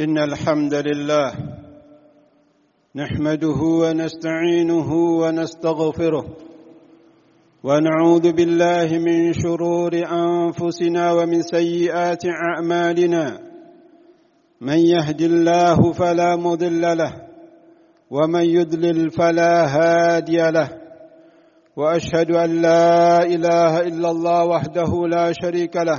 إن الحمد لله نحمده ونستعينه ونستغفره ونعوذ بالله من شرور أنفسنا ومن سيئات أعمالنا من يهد الله فلا مضل له ومن يضلل فلا هادي له وأشهد أن لا إله إلا الله وحده لا شريك له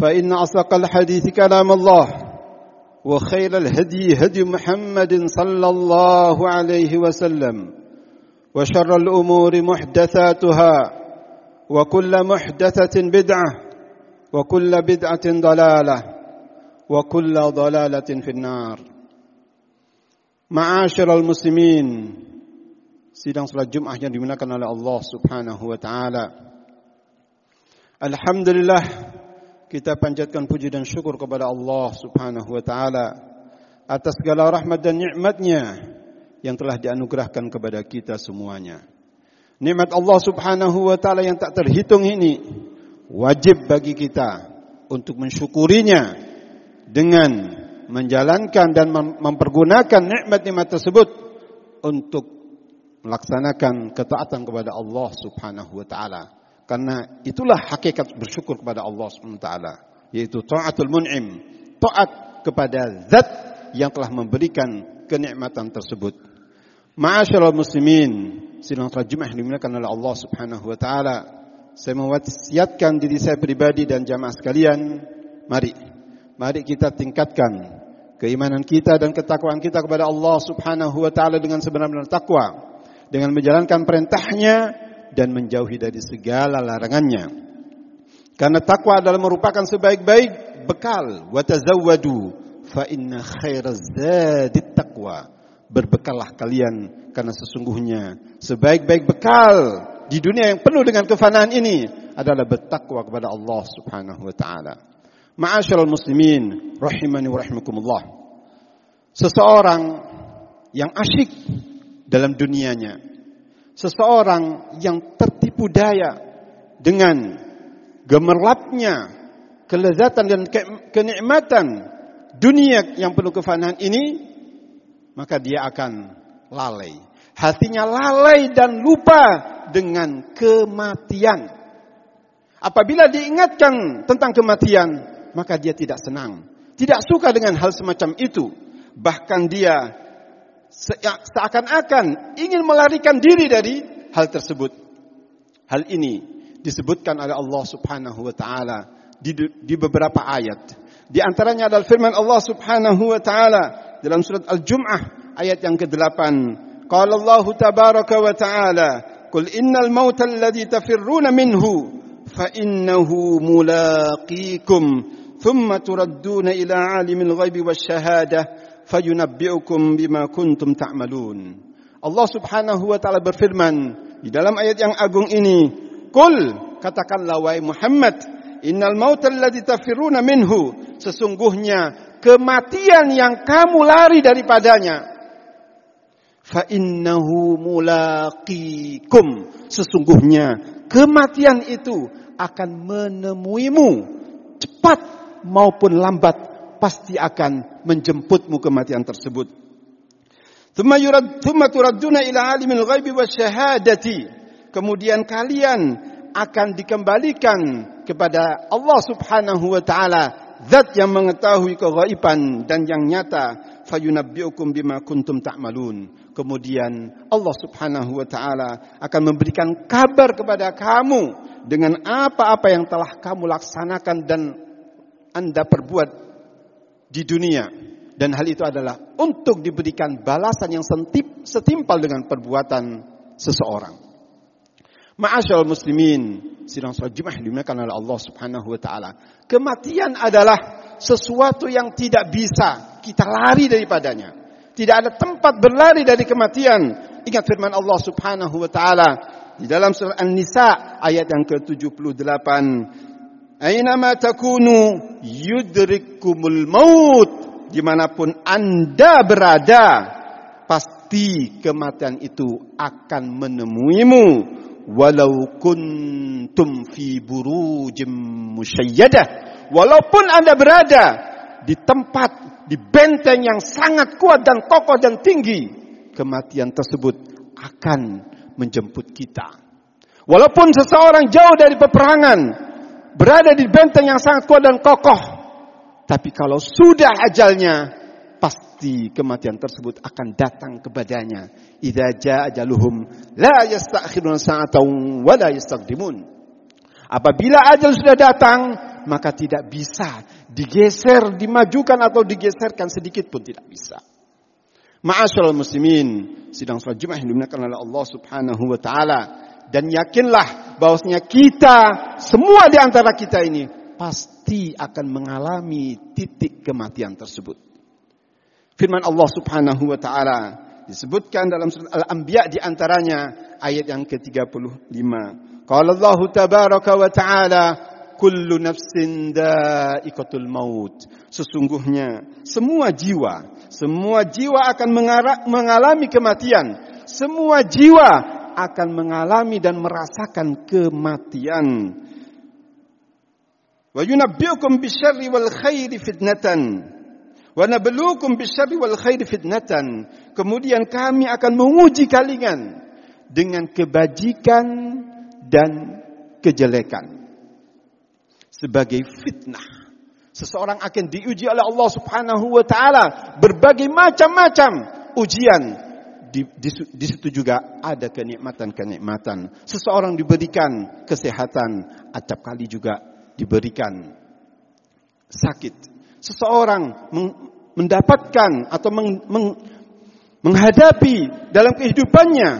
فإن أصدق الحديث كلام الله وخير الهدي هدي محمد صلى الله عليه وسلم وشر الأمور محدثاتها وكل محدثة بدعة وكل بدعة ضلالة وكل ضلالة في النار Ma'asyiral muslimin Sidang salat Jumat yang dimuliakan Allah Subhanahu wa taala. Alhamdulillah kita panjatkan puji dan syukur kepada Allah Subhanahu wa taala atas segala rahmat dan nikmatnya yang telah dianugerahkan kepada kita semuanya. Nikmat Allah Subhanahu wa taala yang tak terhitung ini wajib bagi kita untuk mensyukurinya dengan menjalankan dan mempergunakan nikmat-nikmat tersebut untuk melaksanakan ketaatan kepada Allah Subhanahu wa taala. Karena itulah hakikat bersyukur kepada Allah taala, yaitu taatul mun'im, taat kepada zat yang telah memberikan kenikmatan tersebut. Ma'asyiral muslimin, sidang Jumat dimuliakan oleh Allah Subhanahu wa taala. Saya mewasiatkan diri saya pribadi dan jamaah sekalian, mari mari kita tingkatkan keimanan kita dan ketakwaan kita kepada Allah Subhanahu wa taala dengan sebenar-benar takwa dengan menjalankan perintahnya dan menjauhi dari segala larangannya. Karena takwa adalah merupakan sebaik-baik bekal. Wa tazawwadu fa inna khairaz zadit taqwa. Berbekallah kalian karena sesungguhnya sebaik-baik bekal di dunia yang penuh dengan kefanaan ini adalah bertakwa kepada Allah Subhanahu wa taala. Ma'asyiral muslimin rahimani wa rahimakumullah. Seseorang yang asyik dalam dunianya. Seseorang yang tertipu daya dengan gemerlapnya kelezatan dan ke kenikmatan dunia yang penuh kefanaan ini, maka dia akan lalai. Hatinya lalai dan lupa dengan kematian. Apabila diingatkan tentang kematian, maka dia tidak senang. Tidak suka dengan hal semacam itu. Bahkan dia seakan-akan ingin melarikan diri dari hal tersebut. Hal ini disebutkan oleh Allah Subhanahu wa taala di, di beberapa ayat. Di antaranya adalah firman Allah Subhanahu wa taala dalam surat Al-Jum'ah ayat yang ke-8. Qala Allah tabaraka wa taala, "Qul innal mauta alladhi tafirruna minhu fa innahu mulaqikum, thumma turadduna ila 'alimil ghaibi wasyahadah." Fayunabbi'ukum bima kuntum ta'malun. Allah Subhanahu wa taala berfirman di dalam ayat yang agung ini, "Qul katakanlah wahai Muhammad, innal mautal ladzi tafiruna minhu, sesungguhnya kematian yang kamu lari daripadanya, fa innahu mulaqikum, sesungguhnya kematian itu akan menemuimu cepat maupun lambat pasti akan menjemputmu kematian tersebut. Kemudian kalian akan dikembalikan kepada Allah Subhanahu wa taala, zat yang mengetahui kegaiban dan yang nyata. fayunabbi'ukum bima kuntum ta'malun. Kemudian Allah Subhanahu wa taala akan memberikan kabar kepada kamu dengan apa-apa yang telah kamu laksanakan dan Anda perbuat di dunia. Dan hal itu adalah untuk diberikan balasan yang setimpal dengan perbuatan seseorang. Ma'asyal muslimin, sidang salat Jumat dimuliakan oleh Allah Subhanahu wa taala. Kematian adalah sesuatu yang tidak bisa kita lari daripadanya. Tidak ada tempat berlari dari kematian. Ingat firman Allah Subhanahu wa taala di dalam surah An-Nisa ayat yang ke-78. Ainama takunu yudrikumul maut. Di mana pun anda berada, pasti kematian itu akan menemuimu. Walau kuntum fi burujim musyayyadah. Walaupun anda berada di tempat di benteng yang sangat kuat dan kokoh dan tinggi, kematian tersebut akan menjemput kita. Walaupun seseorang jauh dari peperangan, berada di benteng yang sangat kuat dan kokoh, tapi kalau sudah ajalnya, pasti kematian tersebut akan datang kepadanya. Idza jaa ajaluhum la yasta'khiruna sa'atan wa la yastaqdimun. Apabila ajal sudah datang, maka tidak bisa digeser, dimajukan atau digeserkan sedikit pun tidak bisa. Ma'asyiral muslimin, sidang salat Jumat yang dimuliakan oleh Allah Subhanahu wa taala dan yakinlah bahwasanya kita semua di antara kita ini pasti akan mengalami titik kematian tersebut. Firman Allah Subhanahu wa taala disebutkan dalam surat Al-Anbiya di antaranya ayat yang ke-35. Qala Allah tabaraka wa taala kullu nafsin da'iqatul maut. Sesungguhnya semua jiwa, semua jiwa akan mengalami kematian. Semua jiwa akan mengalami dan merasakan kematian. Wa yunabbiukum bisyarri wal khairi fitnatan. Wa nabluukum bisyarri wal khairi fitnatan. Kemudian kami akan menguji kalian dengan kebajikan dan kejelekan sebagai fitnah. Seseorang akan diuji oleh Allah Subhanahu wa taala berbagai macam-macam ujian. Di, di, di situ juga ada kenikmatan-kenikmatan. Seseorang diberikan kesehatan, acap kali juga diberikan sakit. Seseorang mendapatkan atau meng, meng, menghadapi dalam kehidupannya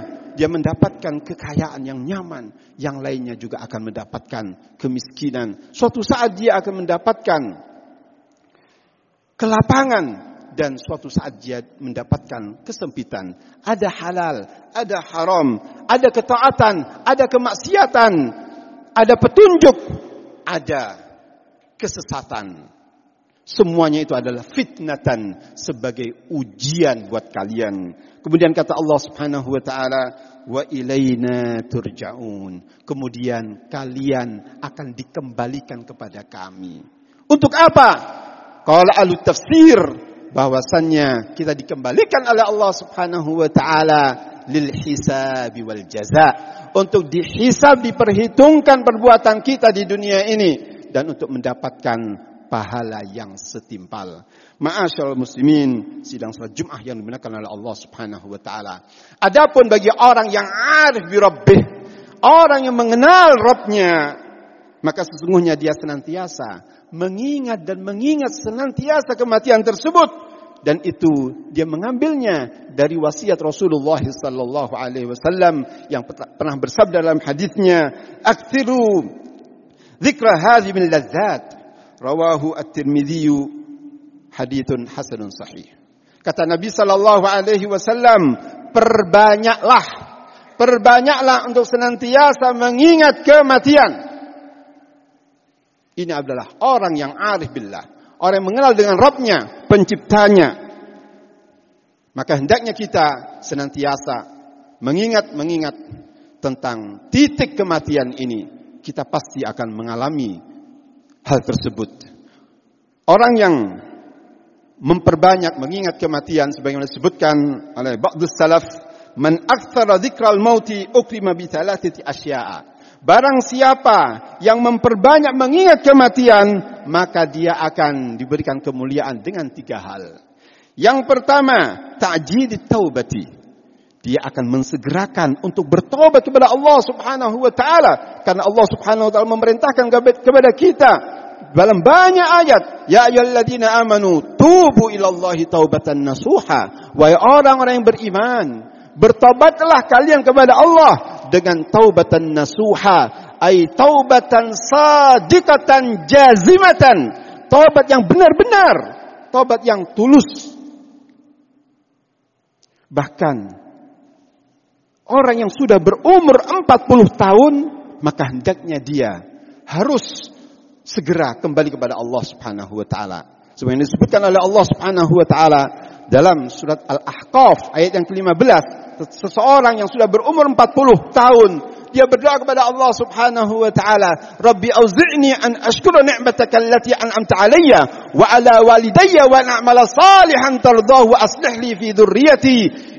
dia mendapatkan kekayaan yang nyaman, yang lainnya juga akan mendapatkan kemiskinan. Suatu saat dia akan mendapatkan kelapangan dan suatu saat dia mendapatkan kesempitan. Ada halal, ada haram, ada ketaatan, ada kemaksiatan, ada petunjuk, ada kesesatan. Semuanya itu adalah fitnatan sebagai ujian buat kalian. Kemudian kata Allah Subhanahu wa taala, "Wa ilaina turja'un." Kemudian kalian akan dikembalikan kepada kami. Untuk apa? Kalau ahli tafsir bahwasannya kita dikembalikan oleh Allah Subhanahu wa taala lil hisabi wal jaza untuk dihisab diperhitungkan perbuatan kita di dunia ini dan untuk mendapatkan pahala yang setimpal. Ma'asyal muslimin, sidang salat Jumat yang dimuliakan oleh Allah Subhanahu wa taala. Adapun bagi orang yang arif bi rabbih, orang yang mengenal Rabbnya, maka sesungguhnya dia senantiasa mengingat dan mengingat senantiasa kematian tersebut dan itu dia mengambilnya dari wasiat Rasulullah sallallahu alaihi wasallam yang pernah bersabda dalam hadisnya aktsiru dzikra hadhihi min ladzat rawahu at-Tirmidzi haditsun hasanun sahih. Kata Nabi sallallahu alaihi wasallam, perbanyaklah perbanyaklah untuk senantiasa mengingat kematian. Ini adalah orang yang arif billah, orang yang mengenal dengan Rabbnya, penciptanya. Maka hendaknya kita senantiasa mengingat-mengingat tentang titik kematian ini. Kita pasti akan mengalami hal tersebut. Orang yang memperbanyak mengingat kematian sebagaimana disebutkan oleh ba'dus salaf man aktsara dzikral mauti ukrima bi asya'a barang siapa yang memperbanyak mengingat kematian maka dia akan diberikan kemuliaan dengan tiga hal Yang pertama, ta'jid taubati. Dia akan mensegerakan untuk bertobat kepada Allah Subhanahu wa taala karena Allah Subhanahu wa taala memerintahkan kepada kita dalam banyak ayat, ya ayyuhalladzina amanu tubu ilallahi taubatan nasuha. Wahai orang-orang yang beriman, bertobatlah kalian kepada Allah dengan taubatan nasuha, ay taubatan sadiqatan jazimatan. Taubat yang benar-benar, taubat yang tulus. Bahkan orang yang sudah berumur 40 tahun, maka hendaknya dia harus segera kembali kepada Allah Subhanahu wa taala. Sebenarnya disebutkan oleh Allah Subhanahu wa taala dalam surat Al-Ahqaf ayat yang ke-15, seseorang yang sudah berumur 40 tahun dia berdoa kepada Allah Subhanahu wa taala, "Rabbi auzi'ni an ashkura ni'mataka allati an'amta 'alayya wa 'ala walidayya wa an a'mala salihan tardahu wa aslih li fi dhurriyyati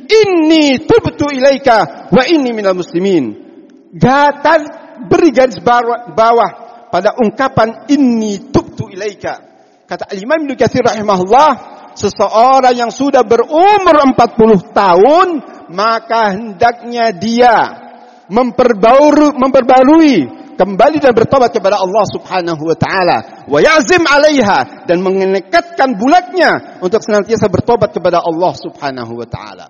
inni tubtu ilaika wa inni minal muslimin." Gatal beri garis bawah pada ungkapan inni tubtu ilaika. Kata Imam Ibnu Katsir rahimahullah, seseorang yang sudah berumur 40 tahun maka hendaknya dia memperbarui, memperbarui kembali dan bertobat kepada Allah Subhanahu wa taala wa yazim 'alaiha dan mengenekatkan bulatnya untuk senantiasa bertobat kepada Allah Subhanahu wa taala.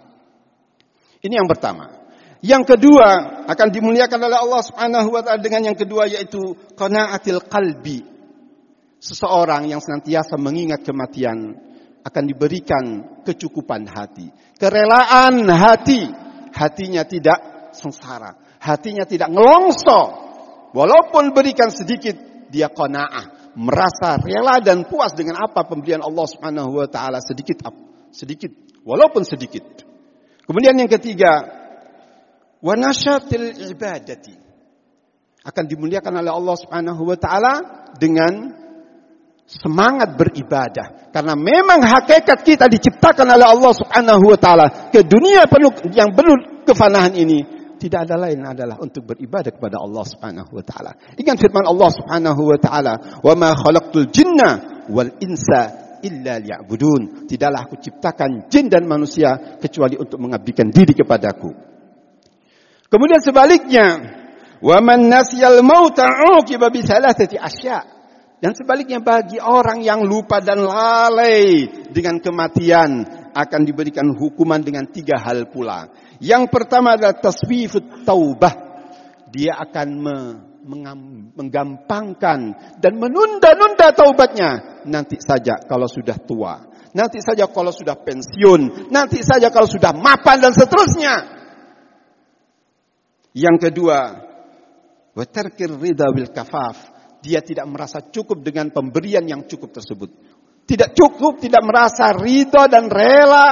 Ini yang pertama. Yang kedua akan dimuliakan oleh Allah Subhanahu wa taala dengan yang kedua yaitu qanaatil qalbi. Seseorang yang senantiasa mengingat kematian akan diberikan kecukupan hati, kerelaan hati, hatinya tidak sengsara, hatinya tidak ngelongso. Walaupun berikan sedikit, dia qanaah, merasa rela dan puas dengan apa pemberian Allah Subhanahu wa taala sedikit sedikit, walaupun sedikit. Kemudian yang ketiga, wanasyatil ibadati akan dimuliakan oleh Allah Subhanahu wa taala dengan semangat beribadah karena memang hakikat kita diciptakan oleh Allah Subhanahu wa taala ke dunia penuh yang penuh kefanahan ini tidak ada lain adalah untuk beribadah kepada Allah Subhanahu wa taala. Ingat firman Allah Subhanahu wa taala, "Wa ma khalaqtul jinna wal insa illa liya'budun." Tidaklah aku ciptakan jin dan manusia kecuali untuk mengabdikan diri kepadaku. Kemudian sebaliknya, "Wa man nasiyal mauta 'uqiba bi thalathati asya'." Dan sebaliknya bagi orang yang lupa dan lalai dengan kematian akan diberikan hukuman dengan tiga hal pula. Yang pertama adalah taswifut taubah. Dia akan me, menggampangkan dan menunda-nunda taubatnya. Nanti saja kalau sudah tua. Nanti saja kalau sudah pensiun. Nanti saja kalau sudah mapan dan seterusnya. Yang kedua, watarkir rida wil kafaf. Dia tidak merasa cukup dengan pemberian yang cukup tersebut. Tidak cukup, tidak merasa ridho dan rela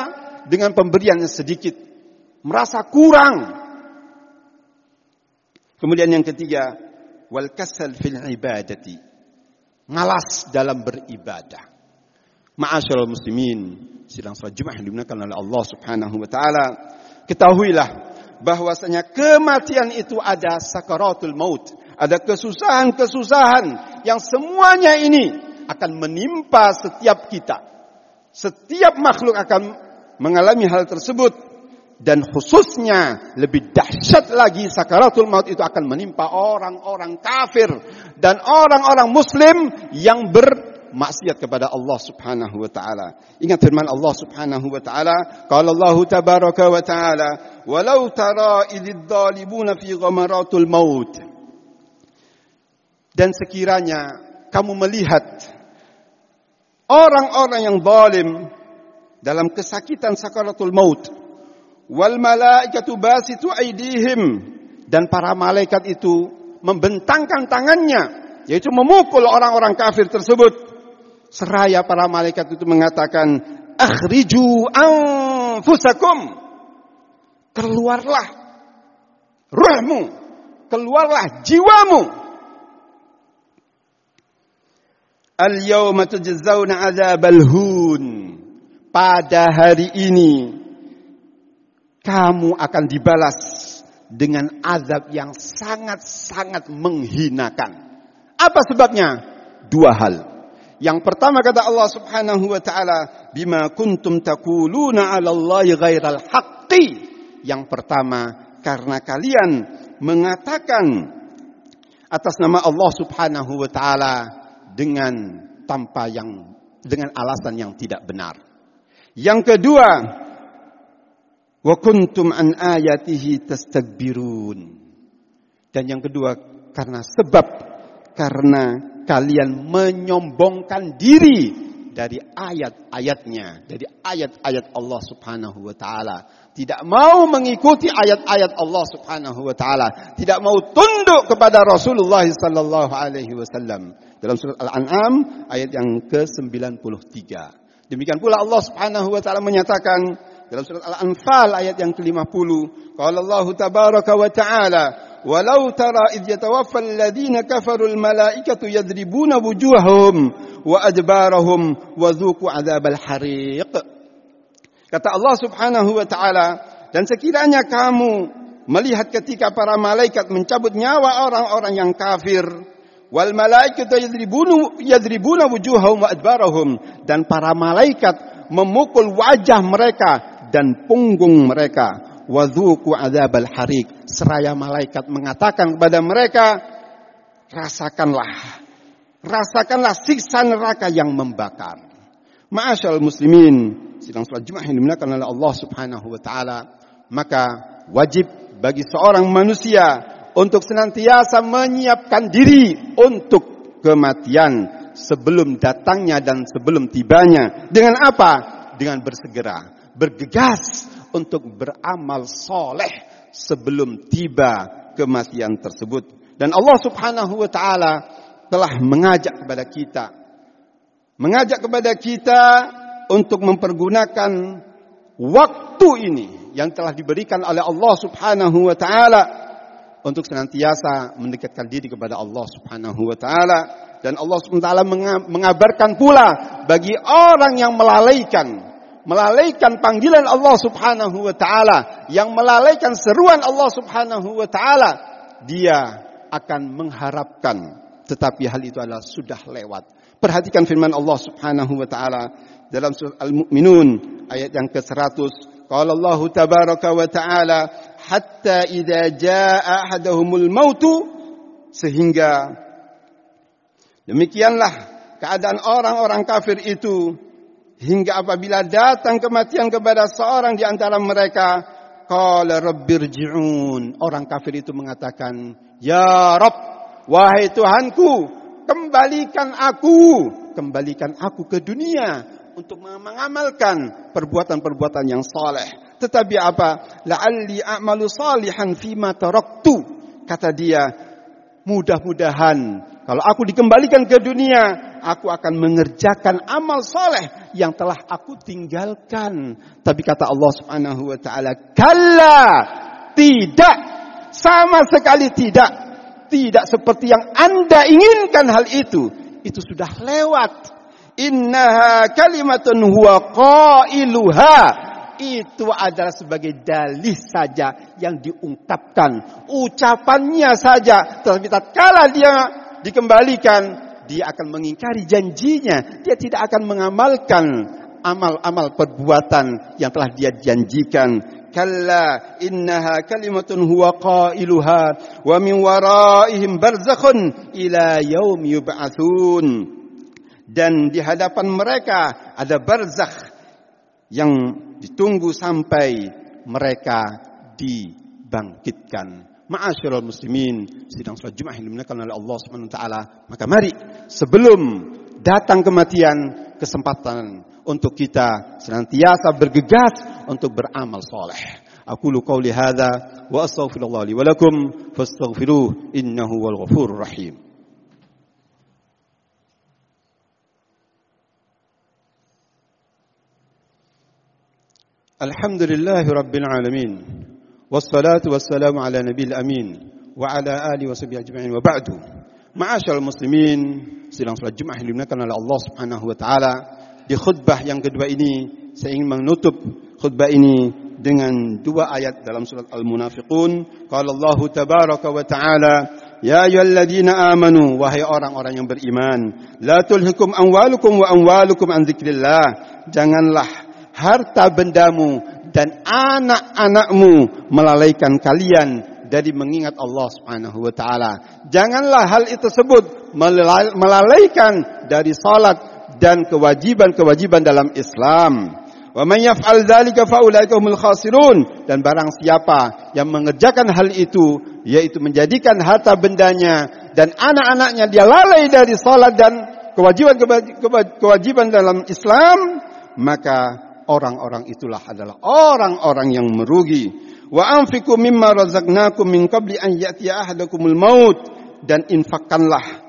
dengan pemberian yang sedikit merasa kurang. Kemudian yang ketiga, wal kasal fil ibadati. Malas dalam beribadah. Ma'asyiral muslimin, sidang salat Jumat dimuliakan oleh Allah Subhanahu wa taala, ketahuilah bahwasanya kematian itu ada sakaratul maut, ada kesusahan-kesusahan yang semuanya ini akan menimpa setiap kita. Setiap makhluk akan mengalami hal tersebut dan khususnya lebih dahsyat lagi sakaratul maut itu akan menimpa orang-orang kafir dan orang-orang muslim yang bermaksiat kepada Allah Subhanahu wa taala. Ingat firman Allah Subhanahu wa taala, qala Allah tabaraka wa taala, "Walau tara idz dhalimuna fi ghamaratul maut." Dan sekiranya kamu melihat orang-orang yang zalim dalam kesakitan sakaratul maut, wal malaikatu basitu aidihim dan para malaikat itu membentangkan tangannya yaitu memukul orang-orang kafir tersebut. Seraya para malaikat itu mengatakan akhriju anfusakum. Keluarlah ruhmu keluarlah jiwamu al yawma tujzauna adzabal hun pada hari ini kamu akan dibalas dengan azab yang sangat-sangat menghinakan. Apa sebabnya? Dua hal. Yang pertama kata Allah Subhanahu wa taala, "Bima kuntum taquluna 'ala Allahi ghairal haqqi." Yang pertama, karena kalian mengatakan atas nama Allah Subhanahu wa taala dengan tanpa yang dengan alasan yang tidak benar. Yang kedua, wa kuntum an ayatihi tastakbirun. Dan yang kedua, karena sebab karena kalian menyombongkan diri dari ayat-ayatnya, dari ayat-ayat Allah Subhanahu wa taala. Tidak mau mengikuti ayat-ayat Allah Subhanahu wa taala, tidak mau tunduk kepada Rasulullah sallallahu alaihi wasallam. Dalam surat Al-An'am ayat yang ke-93. Demikian pula Allah Subhanahu wa taala menyatakan dalam surat Al-Anfal ayat yang ke-50, qala Allah tabaraka wa taala Walau tara idh yatawaffa alladhina kafaru al-malaikatu yadribuna wujuhahum wa adbarahum wa dhuqu adzabal hariq. Kata Allah Subhanahu wa taala, dan sekiranya kamu melihat ketika para malaikat mencabut nyawa orang-orang yang kafir, wal malaikatu yadribuna yadribuna wujuhahum wa adbarahum. Dan para malaikat memukul wajah mereka dan punggung mereka. Wadzuku adzabal harik seraya malaikat mengatakan kepada mereka rasakanlah rasakanlah siksa neraka yang membakar. Ma'asyal muslimin sidang salat Jumat yang dimuliakan oleh Allah Subhanahu wa taala maka wajib bagi seorang manusia untuk senantiasa menyiapkan diri untuk kematian sebelum datangnya dan sebelum tibanya dengan apa dengan bersegera bergegas untuk beramal soleh sebelum tiba kematian tersebut. Dan Allah Subhanahu wa taala telah mengajak kepada kita mengajak kepada kita untuk mempergunakan waktu ini yang telah diberikan oleh Allah Subhanahu wa taala untuk senantiasa mendekatkan diri kepada Allah Subhanahu wa taala dan Allah Subhanahu wa taala mengabarkan pula bagi orang yang melalaikan melalaikan panggilan Allah Subhanahu wa taala, yang melalaikan seruan Allah Subhanahu wa taala, dia akan mengharapkan tetapi hal itu adalah sudah lewat. Perhatikan firman Allah Subhanahu wa taala dalam surah Al-Mu'minun ayat yang ke-100. Qala Allah tabaraka wa taala hatta idza jaa ahaduhumul mautu sehingga demikianlah keadaan orang-orang kafir itu hingga apabila datang kematian kepada seorang di antara mereka qala rabbirji'un. Orang kafir itu mengatakan ya rab wahai tuhanku kembalikan aku kembalikan aku ke dunia untuk mengamalkan perbuatan-perbuatan yang saleh tetapi apa la'alli a'malu salihan fima taraktu kata dia mudah-mudahan kalau aku dikembalikan ke dunia aku akan mengerjakan amal soleh yang telah aku tinggalkan. Tapi kata Allah Subhanahu wa taala, "Kalla, tidak sama sekali tidak. Tidak seperti yang Anda inginkan hal itu. Itu sudah lewat. Innaha kalimatun huwa qailuha." Itu adalah sebagai dalih saja yang diungkapkan. Ucapannya saja. Tetapi tatkala dia dikembalikan dia akan mengingkari janjinya. Dia tidak akan mengamalkan amal-amal perbuatan yang telah dia janjikan. Kalla innaha kalimatun huwa qailuha wa min waraihim barzakhun ila yaum yub'atsun. Dan di hadapan mereka ada barzakh yang ditunggu sampai mereka dibangkitkan. Ma'asyiral muslimin, sidang salat Jumat yang dimuliakan oleh Allah Subhanahu wa taala, maka mari sebelum datang kematian kesempatan untuk kita senantiasa bergegas untuk beramal soleh. Aku lu qauli hadza wa wa lakum fastaghfiruh innahu wal ghafurur rahim. Alhamdulillahi rabbil alamin. والصلاة والسلام على نبي الأمين وعلى آله وصحبه أجمعين وبعد معاشر المسلمين sidang salat Jumat yang dimuliakan oleh Allah Subhanahu wa taala di khutbah yang kedua ini saya ingin menutup khutbah ini dengan dua ayat dalam surat Al-Munafiqun qala Allah tabaraka wa taala Ya ayyuhalladzina amanu wahai orang-orang yang beriman, la tulhikum amwalukum wa amwalukum an dzikrillah. Janganlah harta bendamu dan anak-anakmu melalaikan kalian dari mengingat Allah Subhanahu wa taala. Janganlah hal itu tersebut melalaikan dari salat dan kewajiban-kewajiban dalam Islam. Wa man yaf'al dzalika fa humul khasirun dan barang siapa yang mengerjakan hal itu yaitu menjadikan harta bendanya dan anak-anaknya dia lalai dari salat dan kewajiban kewajiban dalam Islam maka orang-orang itulah adalah orang-orang yang merugi wa anfiqu mimma razaqnakum min qabli an ya'tiya ahadakumul maut dan infakkanlah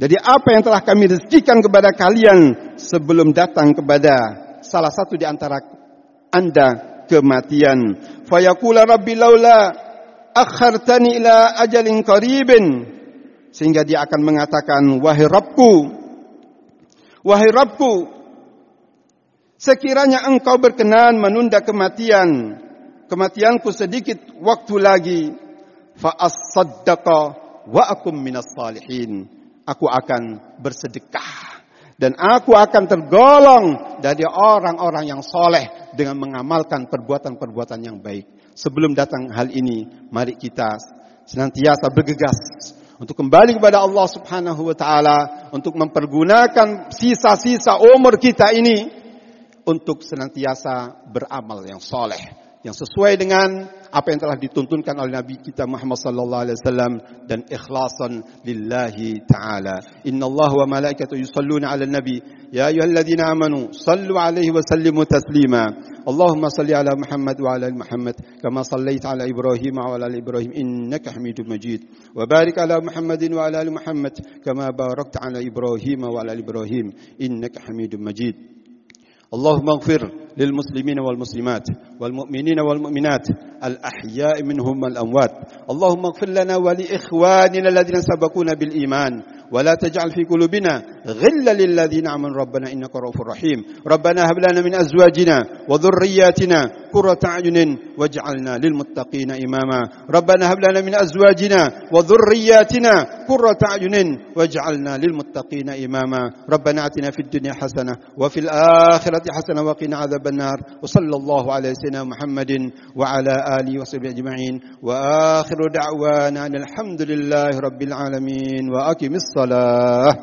dari apa yang telah kami rezekikan kepada kalian sebelum datang kepada salah satu di antara anda kematian. Fayaqula rabbi laula akhartani ila ajalin qaribin. Sehingga dia akan mengatakan, wahai Rabbku, wahai Rabbku, sekiranya engkau berkenan menunda kematian, kematianku sedikit waktu lagi, fa as-saddaqa wa akum minas salihin. Aku akan bersedekah dan aku akan tergolong dari orang-orang yang soleh dengan mengamalkan perbuatan-perbuatan yang baik. Sebelum datang hal ini, mari kita senantiasa bergegas untuk kembali kepada Allah Subhanahu wa taala untuk mempergunakan sisa-sisa umur kita ini untuk senantiasa beramal yang soleh yang sesuai dengan apa yang telah dituntunkan oleh Nabi kita Muhammad sallallahu alaihi wasallam dan ikhlasan lillahi taala. Inna Allah wa malaikatahu yusalluna 'alan nabi ya ayyuhalladzina amanu sallu 'alaihi wa sallimu taslima. Allahumma salli 'ala Muhammad wa 'ala Muhammad kama sallaita 'ala Ibrahim wa 'ala Ibrahim innaka Hamidum Majid. Wa barik 'ala Muhammadin wa 'ala Muhammad kama barakta 'ala Ibrahim wa 'ala Ibrahim innaka Hamidum Majid. اللهم اغفر للمسلمين والمسلمات والمؤمنين والمؤمنات الأحياء منهم والأموات. اللهم اغفر لنا ولإخواننا الذين سبقونا بالإيمان. ولا تجعل في قلوبنا غلا للذين آمنوا. ربنا إنك رؤوف رحيم. ربنا هب لنا من أزواجنا وذرياتنا قرة أعين واجعلنا للمتقين إماما. ربنا هب لنا من أزواجنا وذرياتنا قرة أعين واجعلنا للمتقين إماما. ربنا آتنا في الدنيا حسنة وفي الآخرة حسنة وقنا عذاب النار. وصلى الله على سيدنا محمد وعلى آله وصحبه أجمعين. وآخر دعوانا أن الحمد لله رب العالمين. وأقم الصلاة.